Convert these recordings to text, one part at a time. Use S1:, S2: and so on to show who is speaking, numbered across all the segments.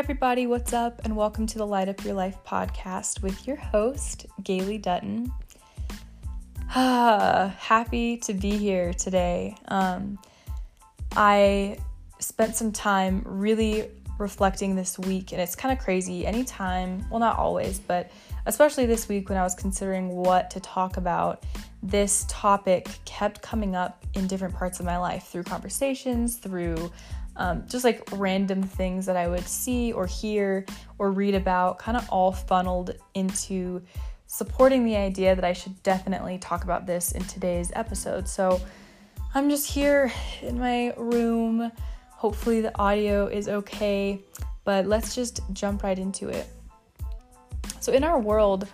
S1: everybody, what's up? And welcome to the Light Up Your Life podcast with your host, Gailey Dutton. Ah, happy to be here today. Um, I spent some time really reflecting this week, and it's kind of crazy. Anytime, well, not always, but especially this week when I was considering what to talk about, this topic kept coming up in different parts of my life through conversations, through um, just like random things that I would see or hear or read about, kind of all funneled into supporting the idea that I should definitely talk about this in today's episode. So I'm just here in my room. Hopefully, the audio is okay, but let's just jump right into it. So, in our world,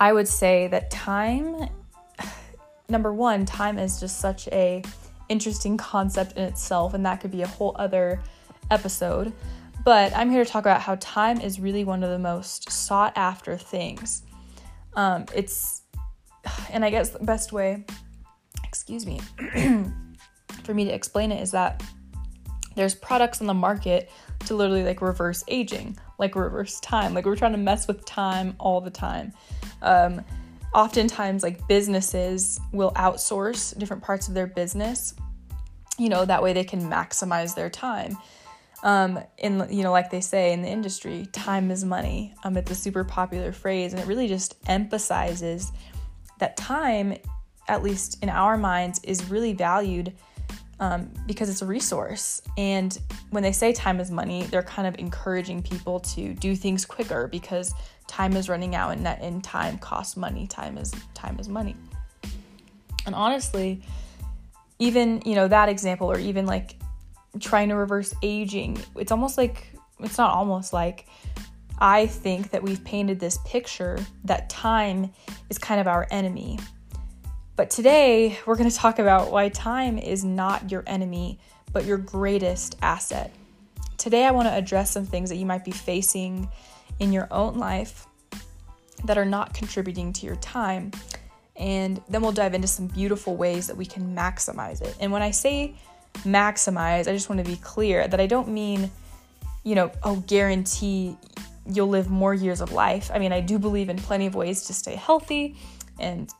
S1: I would say that time, number one, time is just such a interesting concept in itself, and that could be a whole other episode. But I'm here to talk about how time is really one of the most sought after things. Um, it's, and I guess the best way, excuse me, for me to explain it is that there's products on the market to literally like reverse aging, like reverse time. Like we're trying to mess with time all the time. Um, oftentimes like businesses will outsource different parts of their business you know that way they can maximize their time. Um in you know like they say in the industry time is money um it's a super popular phrase and it really just emphasizes that time at least in our minds is really valued um, because it's a resource. And when they say time is money, they're kind of encouraging people to do things quicker because time is running out and that in time costs money. Time is time is money. And honestly, even, you know, that example or even like trying to reverse aging, it's almost like it's not almost like I think that we've painted this picture that time is kind of our enemy but today, we're going to talk about why time is not your enemy, but your greatest asset. Today, I want to address some things that you might be facing in your own life that are not contributing to your time. And then we'll dive into some beautiful ways that we can maximize it. And when I say maximize, I just want to be clear that I don't mean, you know, oh, guarantee you'll live more years of life. I mean, I do believe in plenty of ways to stay healthy and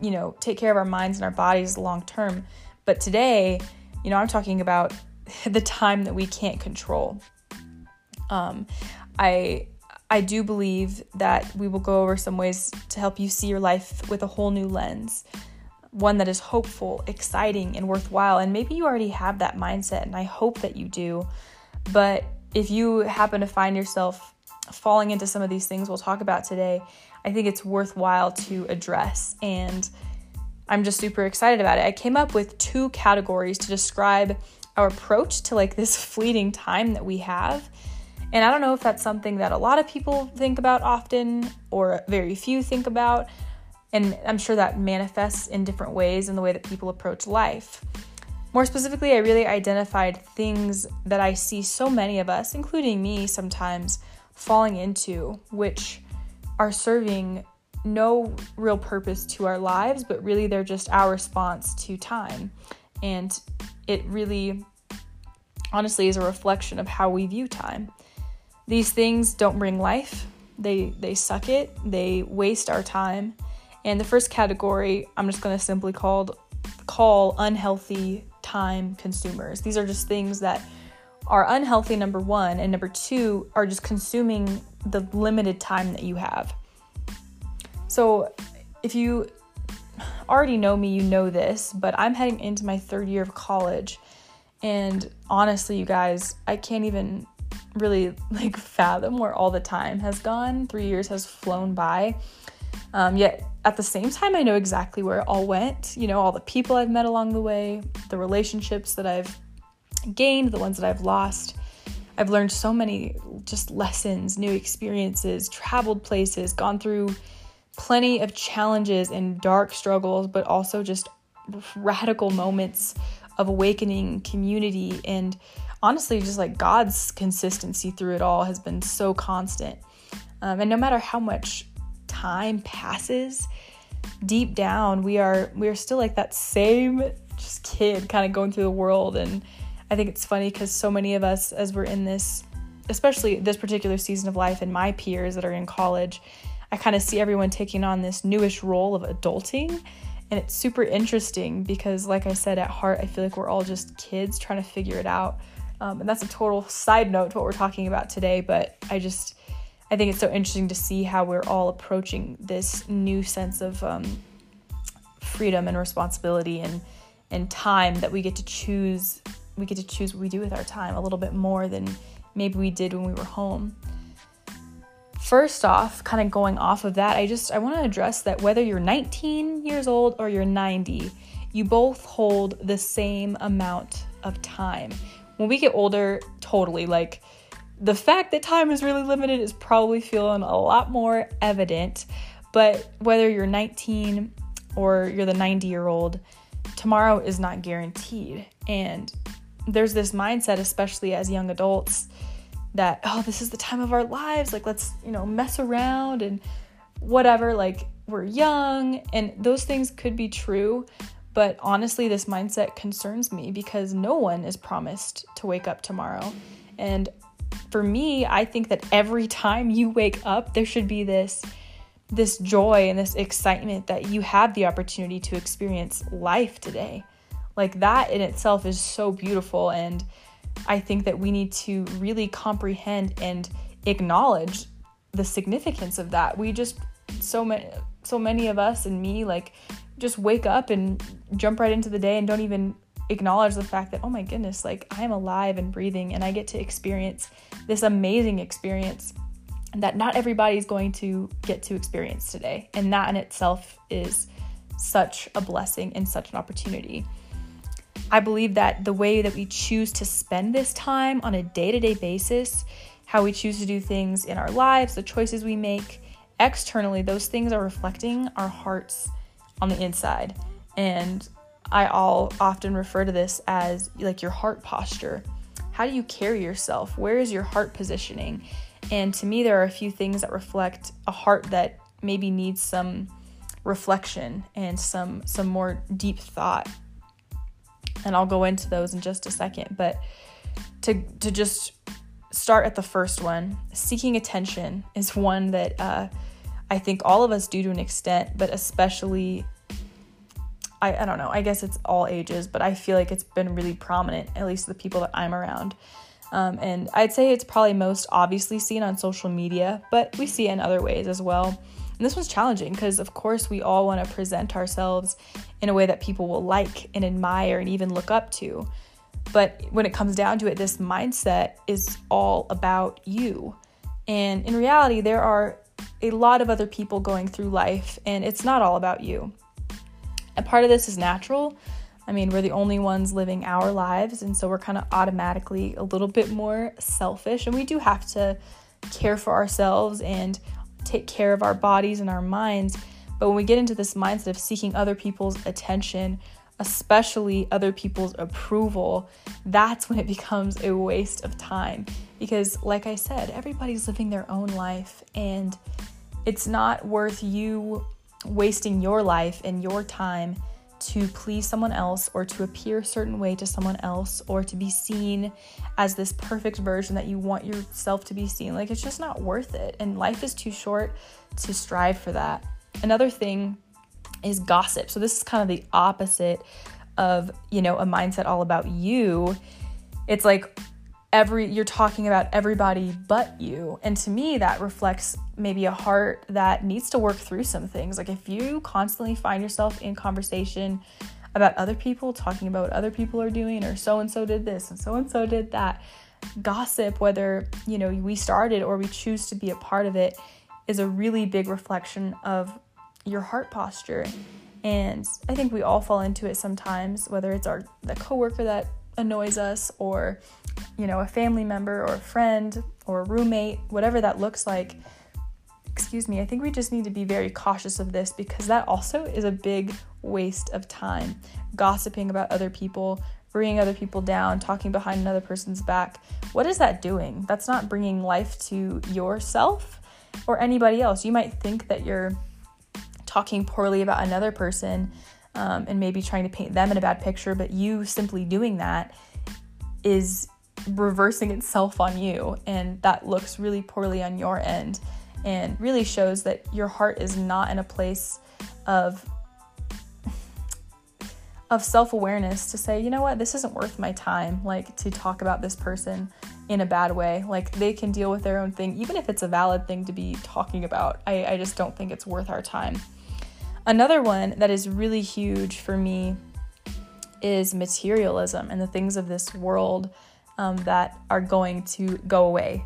S1: you know, take care of our minds and our bodies long term. But today, you know, I'm talking about the time that we can't control. Um, I I do believe that we will go over some ways to help you see your life with a whole new lens, one that is hopeful, exciting, and worthwhile. And maybe you already have that mindset, and I hope that you do. But if you happen to find yourself falling into some of these things we'll talk about today, I think it's worthwhile to address. And I'm just super excited about it. I came up with two categories to describe our approach to like this fleeting time that we have. And I don't know if that's something that a lot of people think about often or very few think about. And I'm sure that manifests in different ways in the way that people approach life. More specifically, I really identified things that I see so many of us, including me sometimes, falling into, which are serving no real purpose to our lives, but really they're just our response to time. And it really, honestly, is a reflection of how we view time. These things don't bring life, they, they suck it, they waste our time. And the first category, I'm just going to simply called, call unhealthy time consumers. These are just things that are unhealthy, number one, and number two, are just consuming the limited time that you have. So, if you already know me, you know this, but I'm heading into my third year of college. And honestly, you guys, I can't even really like fathom where all the time has gone. Three years has flown by. Um, yet at the same time, I know exactly where it all went. You know, all the people I've met along the way, the relationships that I've gained, the ones that I've lost. I've learned so many just lessons, new experiences, traveled places, gone through plenty of challenges and dark struggles, but also just radical moments of awakening, community, and honestly, just like God's consistency through it all has been so constant. Um, and no matter how much time passes, deep down we are we are still like that same just kid kind of going through the world and I think it's funny because so many of us, as we're in this especially this particular season of life and my peers that are in college, I kind of see everyone taking on this newish role of adulting. And it's super interesting because, like I said, at heart, I feel like we're all just kids trying to figure it out. Um, and that's a total side note to what we're talking about today, but I just, I think it's so interesting to see how we're all approaching this new sense of um, freedom and responsibility and and time that we get to choose we get to choose what we do with our time a little bit more than maybe we did when we were home. First off, kind of going off of that, I just I want to address that whether you're 19 years old or you're 90, you both hold the same amount of time. When we get older, totally like the fact that time is really limited is probably feeling a lot more evident. But whether you're 19 or you're the 90 year old, tomorrow is not guaranteed. And there's this mindset, especially as young adults, that, oh, this is the time of our lives. Like, let's, you know, mess around and whatever. Like, we're young. And those things could be true. But honestly, this mindset concerns me because no one is promised to wake up tomorrow. And for me, I think that every time you wake up, there should be this this joy and this excitement that you have the opportunity to experience life today. Like that in itself is so beautiful and I think that we need to really comprehend and acknowledge the significance of that. We just so many so many of us and me like just wake up and jump right into the day and don't even acknowledge the fact that oh my goodness, like I am alive and breathing and I get to experience this amazing experience that not everybody's going to get to experience today. And that in itself is such a blessing and such an opportunity. I believe that the way that we choose to spend this time on a day to day basis, how we choose to do things in our lives, the choices we make externally, those things are reflecting our hearts on the inside. And I all often refer to this as like your heart posture. How do you carry yourself? Where is your heart positioning? And to me, there are a few things that reflect a heart that maybe needs some reflection and some some more deep thought. And I'll go into those in just a second. But to to just start at the first one, seeking attention is one that uh, I think all of us do to an extent, but especially I, I don't know, I guess it's all ages, but I feel like it's been really prominent, at least the people that I'm around. Um, and I'd say it's probably most obviously seen on social media, but we see it in other ways as well. And this was challenging because, of course, we all want to present ourselves in a way that people will like and admire and even look up to. But when it comes down to it, this mindset is all about you. And in reality, there are a lot of other people going through life, and it's not all about you. And part of this is natural I mean, we're the only ones living our lives, and so we're kind of automatically a little bit more selfish, and we do have to care for ourselves and take care of our bodies and our minds. But when we get into this mindset of seeking other people's attention, especially other people's approval, that's when it becomes a waste of time. Because, like I said, everybody's living their own life, and it's not worth you wasting your life and your time to please someone else or to appear a certain way to someone else or to be seen as this perfect version that you want yourself to be seen. Like, it's just not worth it. And life is too short to strive for that. Another thing is gossip. So, this is kind of the opposite of, you know, a mindset all about you. It's like every you're talking about everybody but you. And to me that reflects maybe a heart that needs to work through some things. Like if you constantly find yourself in conversation about other people talking about what other people are doing or so and so did this and so and so did that gossip whether you know we started or we choose to be a part of it is a really big reflection of your heart posture. And i think we all fall into it sometimes whether it's our the coworker that annoys us or you know a family member or a friend or a roommate whatever that looks like excuse me i think we just need to be very cautious of this because that also is a big waste of time. Gossiping about other people bringing other people down talking behind another person's back. What is that doing? That's not bringing life to yourself or anybody else. You might think that you're talking poorly about another person um, and maybe trying to paint them in a bad picture, but you simply doing that is reversing itself on you and that looks really poorly on your end and really shows that your heart is not in a place of of self-awareness to say, you know what, this isn't worth my time like to talk about this person in a bad way. Like they can deal with their own thing, even if it's a valid thing to be talking about. I, I just don't think it's worth our time. Another one that is really huge for me is materialism and the things of this world um, that are going to go away.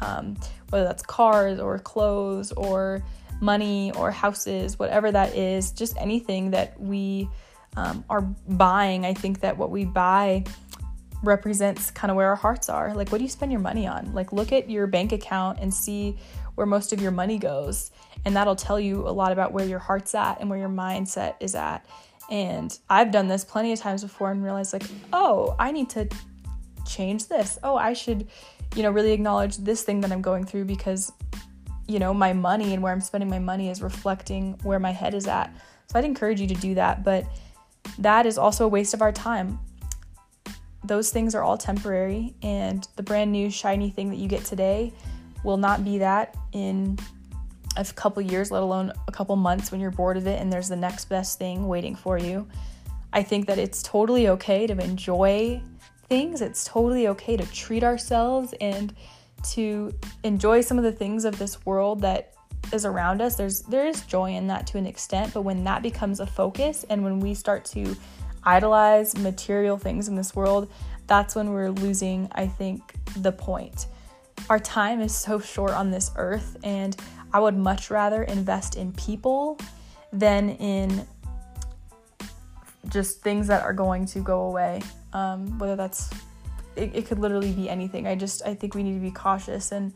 S1: Um, whether that's cars or clothes or money or houses, whatever that is, just anything that we um, are buying. I think that what we buy represents kind of where our hearts are. Like, what do you spend your money on? Like, look at your bank account and see where most of your money goes. And that'll tell you a lot about where your heart's at and where your mindset is at. And I've done this plenty of times before and realized, like, oh, I need to change this. Oh, I should, you know, really acknowledge this thing that I'm going through because, you know, my money and where I'm spending my money is reflecting where my head is at. So I'd encourage you to do that. But that is also a waste of our time those things are all temporary, and the brand new shiny thing that you get today will not be that in a couple years, let alone a couple months when you're bored of it and there's the next best thing waiting for you. I think that it's totally okay to enjoy things. It's totally okay to treat ourselves and to enjoy some of the things of this world that is around us. There's there is joy in that to an extent, but when that becomes a focus and when we start to idolize material things in this world, that's when we're losing, I think, the point. Our time is so short on this earth, and I would much rather invest in people than in just things that are going to go away. Um, whether that's, it, it could literally be anything. I just, I think we need to be cautious. And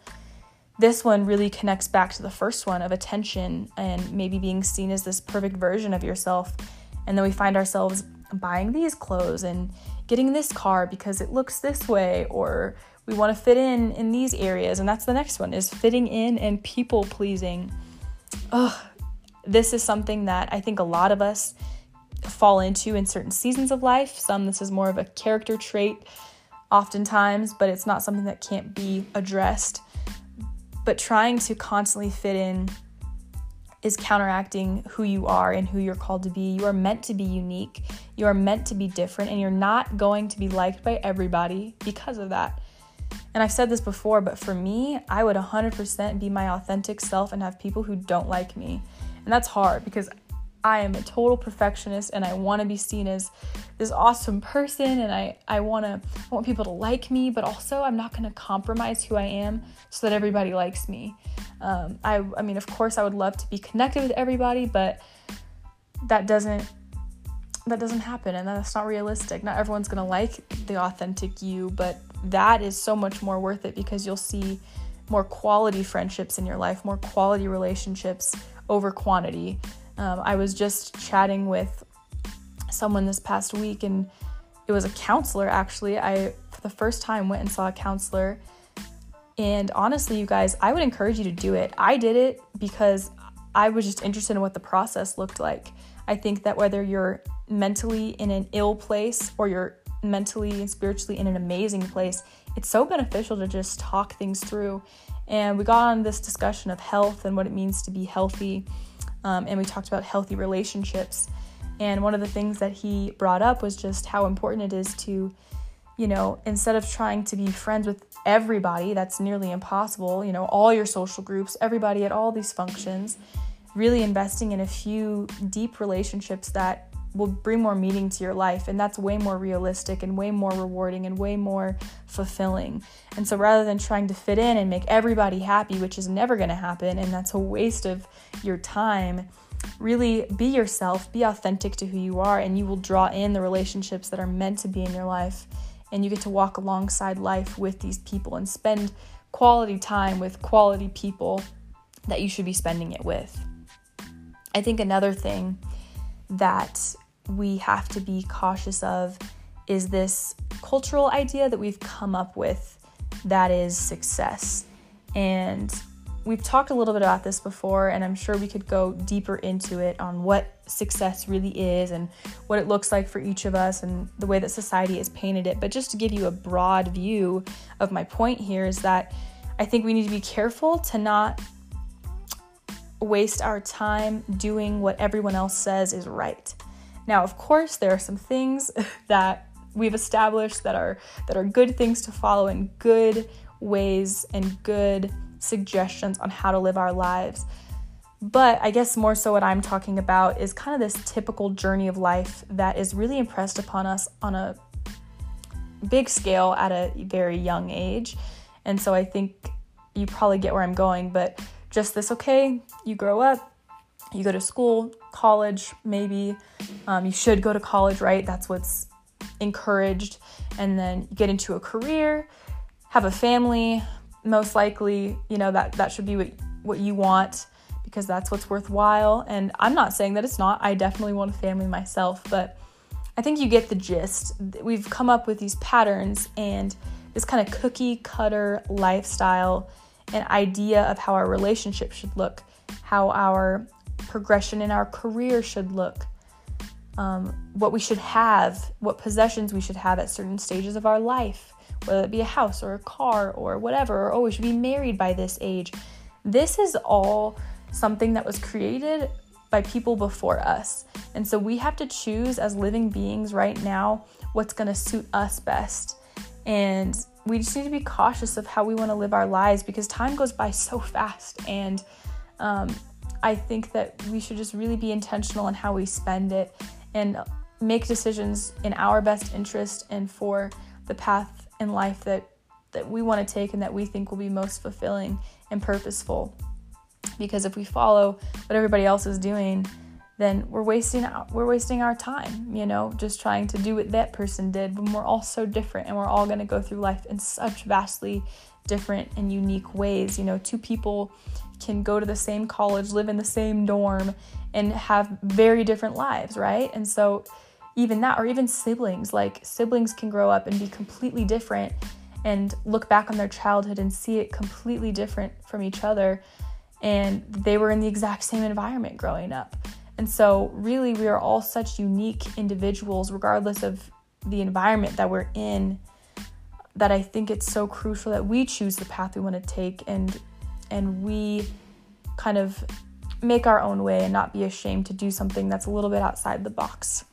S1: this one really connects back to the first one of attention and maybe being seen as this perfect version of yourself. And then we find ourselves buying these clothes and getting this car because it looks this way or we want to fit in in these areas and that's the next one is fitting in and people pleasing Ugh, this is something that i think a lot of us fall into in certain seasons of life some this is more of a character trait oftentimes but it's not something that can't be addressed but trying to constantly fit in is counteracting who you are and who you're called to be. You are meant to be unique. You are meant to be different, and you're not going to be liked by everybody because of that. And I've said this before, but for me, I would 100% be my authentic self and have people who don't like me. And that's hard because I am a total perfectionist and I want to be seen as this awesome person and I, I want to I want people to like me, but also I'm not going to compromise who I am so that everybody likes me. Um, I, I mean, of course, I would love to be connected with everybody, but that doesn't that doesn't happen and that's not realistic. Not everyone's going to like the authentic you, but that is so much more worth it because you'll see more quality friendships in your life, more quality relationships over quantity. Um, I was just chatting with someone this past week, and it was a counselor actually. I, for the first time, went and saw a counselor. And honestly, you guys, I would encourage you to do it. I did it because I was just interested in what the process looked like. I think that whether you're mentally in an ill place or you're mentally and spiritually in an amazing place, it's so beneficial to just talk things through. And we got on this discussion of health and what it means to be healthy um, and we talked about healthy relationships. And one of the things that he brought up was just how important it is to, you know, instead of trying to be friends with everybody, that's nearly impossible, you know, all your social groups, everybody at all these functions, really investing in a few deep relationships that will bring more meaning to your life and that's way more realistic and way more rewarding and way more fulfilling. And so rather than trying to fit in and make everybody happy, which is never going to happen and that's a waste of your time, really be yourself, be authentic to who you are and you will draw in the relationships that are meant to be in your life and you get to walk alongside life with these people and spend quality time with quality people that you should be spending it with. I think another thing that we have to be cautious of is this cultural idea that we've come up with that is success. And we've talked a little bit about this before, and I'm sure we could go deeper into it on what success really is and what it looks like for each of us and the way that society has painted it. But just to give you a broad view of my point here, is that I think we need to be careful to not waste our time doing what everyone else says is right. Now, of course, there are some things that we've established that are that are good things to follow and good ways and good suggestions on how to live our lives. But I guess more so what I'm talking about is kind of this typical journey of life that is really impressed upon us on a big scale at a very young age. And so I think you probably get where I'm going, but just this okay, you grow up, you go to school, college, maybe. Um, you should go to college, right? That's what's encouraged. And then get into a career, have a family, most likely, you know, that, that should be what, what you want because that's what's worthwhile. And I'm not saying that it's not. I definitely want a family myself, but I think you get the gist. We've come up with these patterns and this kind of cookie cutter lifestyle and idea of how our relationship should look, how our progression in our career should look, um, what we should have, what possessions we should have at certain stages of our life, whether it be a house or a car or whatever, or oh, we should be married by this age. This is all something that was created by people before us. And so we have to choose as living beings right now what's going to suit us best. And we just need to be cautious of how we want to live our lives because time goes by so fast. And um, I think that we should just really be intentional in how we spend it and make decisions in our best interest and for the path in life that that we want to take and that we think will be most fulfilling and purposeful. Because if we follow what everybody else is doing, then we're wasting we're wasting our time, you know, just trying to do what that person did when we're all so different and we're all going to go through life in such vastly different and unique ways. You know, two people can go to the same college, live in the same dorm and have very different lives, right? And so even that or even siblings, like siblings can grow up and be completely different and look back on their childhood and see it completely different from each other and they were in the exact same environment growing up. And so, really, we are all such unique individuals, regardless of the environment that we're in, that I think it's so crucial that we choose the path we want to take and and we kind of make our own way and not be ashamed to do something that's a little bit outside the box.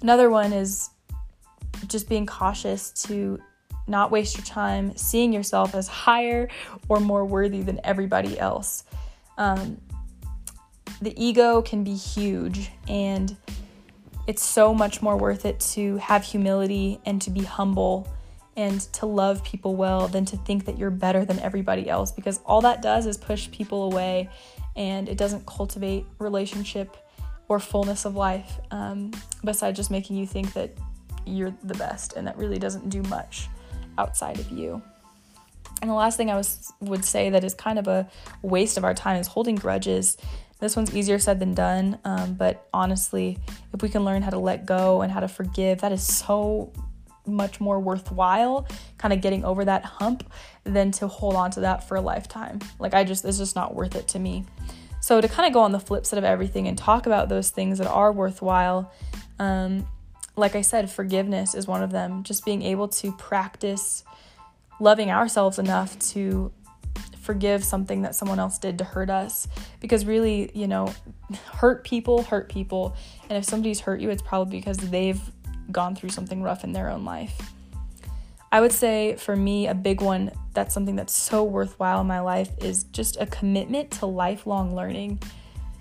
S1: Another one is just being cautious to not waste your time seeing yourself as higher or more worthy than everybody else. Um, the ego can be huge and it's so much more worth it to have humility and to be humble and to love people well than to think that you're better than everybody else because all that does is push people away and it doesn't cultivate relationship or fullness of life um, besides just making you think that you're the best and that really doesn't do much outside of you. And the last thing I was would say that is kind of a waste of our time is holding grudges this one's easier said than done, um, but honestly, if we can learn how to let go and how to forgive, that is so much more worthwhile kind of getting over that hump than to hold on to that for a lifetime. Like, I just, it's just not worth it to me. So, to kind of go on the flip side of everything and talk about those things that are worthwhile, um, like I said, forgiveness is one of them. Just being able to practice loving ourselves enough to forgive something that someone else did to hurt us because really, you know, hurt people hurt people. And if somebody's hurt you, it's probably because they've gone through something rough in their own life. I would say for me, a big one that's something that's so worthwhile in my life is just a commitment to lifelong learning.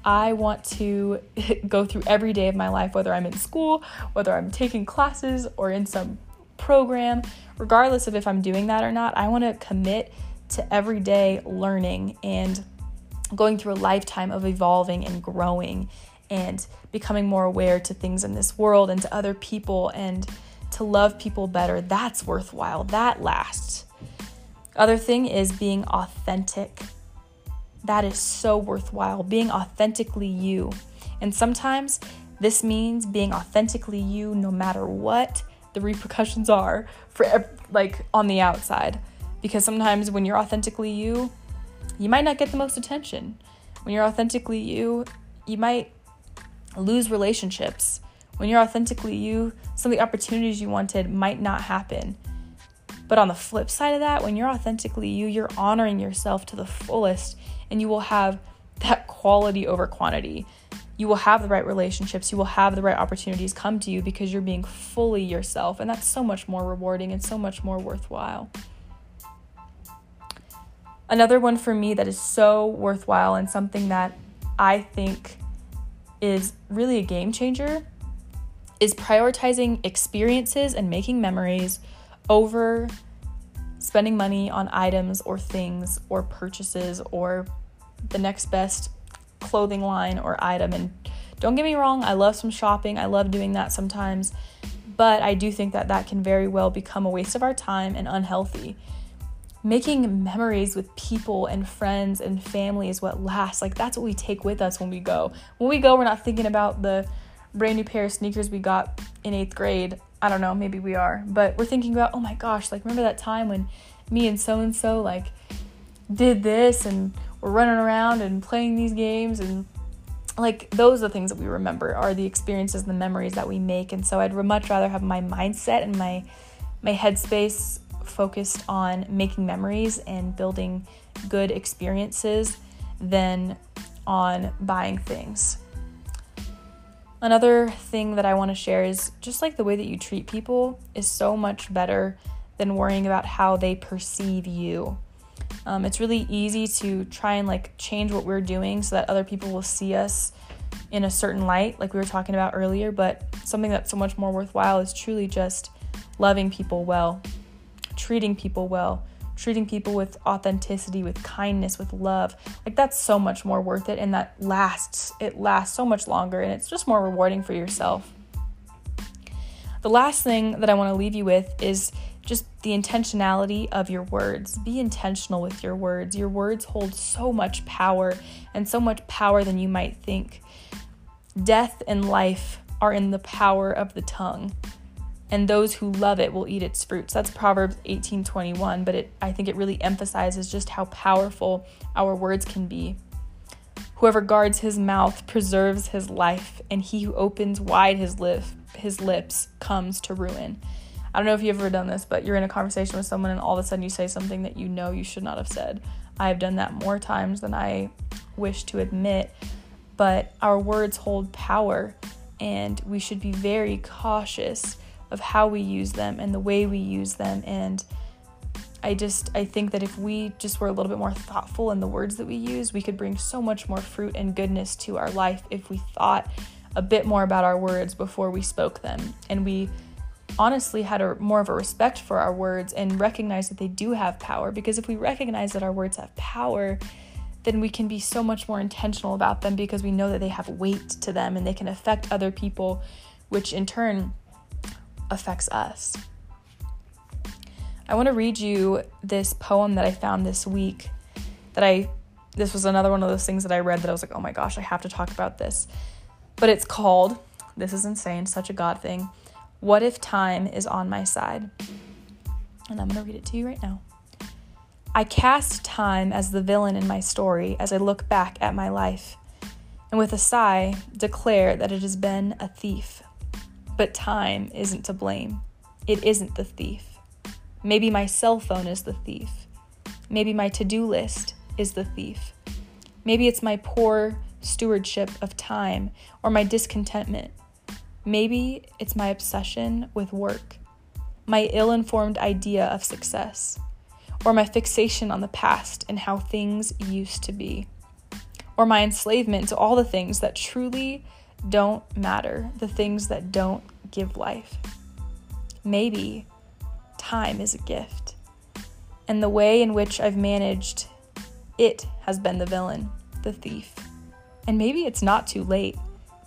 S1: I want to go through every day of my life, whether I'm in school, whether I'm taking classes or in some program, regardless of if I'm doing that or not, I want to commit to everyday learning and going through a lifetime of evolving and growing and becoming more aware to things in this world and to other people and to love people better. That's worthwhile. That lasts. Other thing is being authentic. That is so worthwhile. Being authentically you. And sometimes this means being authentically you no matter what the repercussions are for like on the outside because sometimes when you're authentically you, you might not get the most attention. When you're authentically you, you might lose relationships. When you're authentically you, some of the opportunities you wanted might not happen. But on the flip side of that, when you're authentically you, you're honoring yourself to the fullest and you will have that quality over quantity. You will have the right relationships, you will have the right opportunities come to you because you're being fully yourself. And that's so much more rewarding and so much more worthwhile. Another one for me that is so worthwhile and something that I think is really a game changer is prioritizing experiences and making memories over spending money on items or things or purchases or the next best clothing line or item. And don't get me wrong, I love some shopping, I love doing that sometimes, but I do think that that can very well become a waste of our time and unhealthy. Making memories with people and friends and family is what lasts. Like, that's what we take with us when we go. When we go, we're not thinking about the brand new pair of sneakers we got in eighth grade. I don't know, maybe we are, but we're thinking about, oh my gosh, like, remember that time when me and so and so, like, did this and we're running around and playing these games and like those are the things that we remember are the experiences and the memories that we make and so i'd much rather have my mindset and my my headspace focused on making memories and building good experiences than on buying things another thing that i want to share is just like the way that you treat people is so much better than worrying about how they perceive you um, it's really easy to try and like change what we're doing so that other people will see us in a certain light, like we were talking about earlier. But something that's so much more worthwhile is truly just loving people well, treating people well, treating people with authenticity, with kindness, with love. Like that's so much more worth it and that lasts. It lasts so much longer and it's just more rewarding for yourself. The last thing that I want to leave you with is just the intentionality of your words. Be intentional with your words. Your words hold so much power and so much power than you might think. Death and life are in the power of the tongue, and those who love it will eat its fruits. That's Proverbs 18:21, but it I think it really emphasizes just how powerful our words can be. Whoever guards his mouth preserves his life, and he who opens wide his lip, his lips comes to ruin. I don't know if you've ever done this, but you're in a conversation with someone and all of a sudden you say something that you know you should not have said. I have done that more times than I wish to admit, but our words hold power and we should be very cautious of how we use them and the way we use them. And I just I think that if we just were a little bit more thoughtful in the words that we use, we could bring so much more fruit and goodness to our life if we thought a bit more about our words before we spoke them. And we honestly had a more of a respect for our words and recognize that they do have power because if we recognize that our words have power then we can be so much more intentional about them because we know that they have weight to them and they can affect other people which in turn affects us i want to read you this poem that i found this week that i this was another one of those things that i read that i was like oh my gosh i have to talk about this but it's called this is insane such a god thing what if time is on my side? And I'm going to read it to you right now. I cast time as the villain in my story as I look back at my life, and with a sigh, declare that it has been a thief. But time isn't to blame. It isn't the thief. Maybe my cell phone is the thief. Maybe my to do list is the thief. Maybe it's my poor stewardship of time or my discontentment Maybe it's my obsession with work, my ill informed idea of success, or my fixation on the past and how things used to be, or my enslavement to all the things that truly don't matter, the things that don't give life. Maybe time is a gift, and the way in which I've managed it has been the villain, the thief. And maybe it's not too late.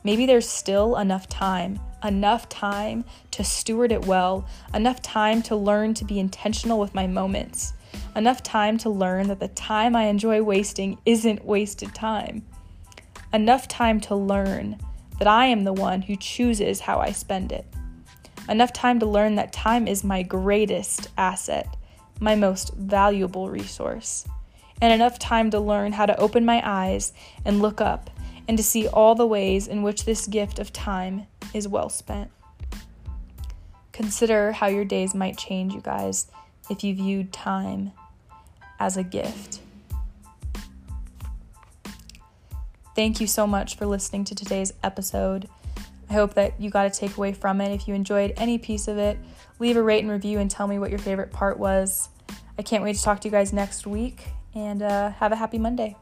S1: Maybe there's still enough time, enough time to steward it well, enough time to learn to be intentional with my moments, enough time to learn that the time I enjoy wasting isn't wasted time, enough time to learn that I am the one who chooses how I spend it, enough time to learn that time is my greatest asset, my most valuable resource. and enough time to learn how to open my eyes and look up and to see all the ways in which this gift of time is well spent. Consider how your days might change, you guys, if you viewed time as a gift. Thank you so much for listening to today's episode. I hope that you got a takeaway from it. If you enjoyed any piece of it, leave a rate and review and tell me what your favorite part was. I can't wait to talk to you guys next week and uh, have a happy Monday.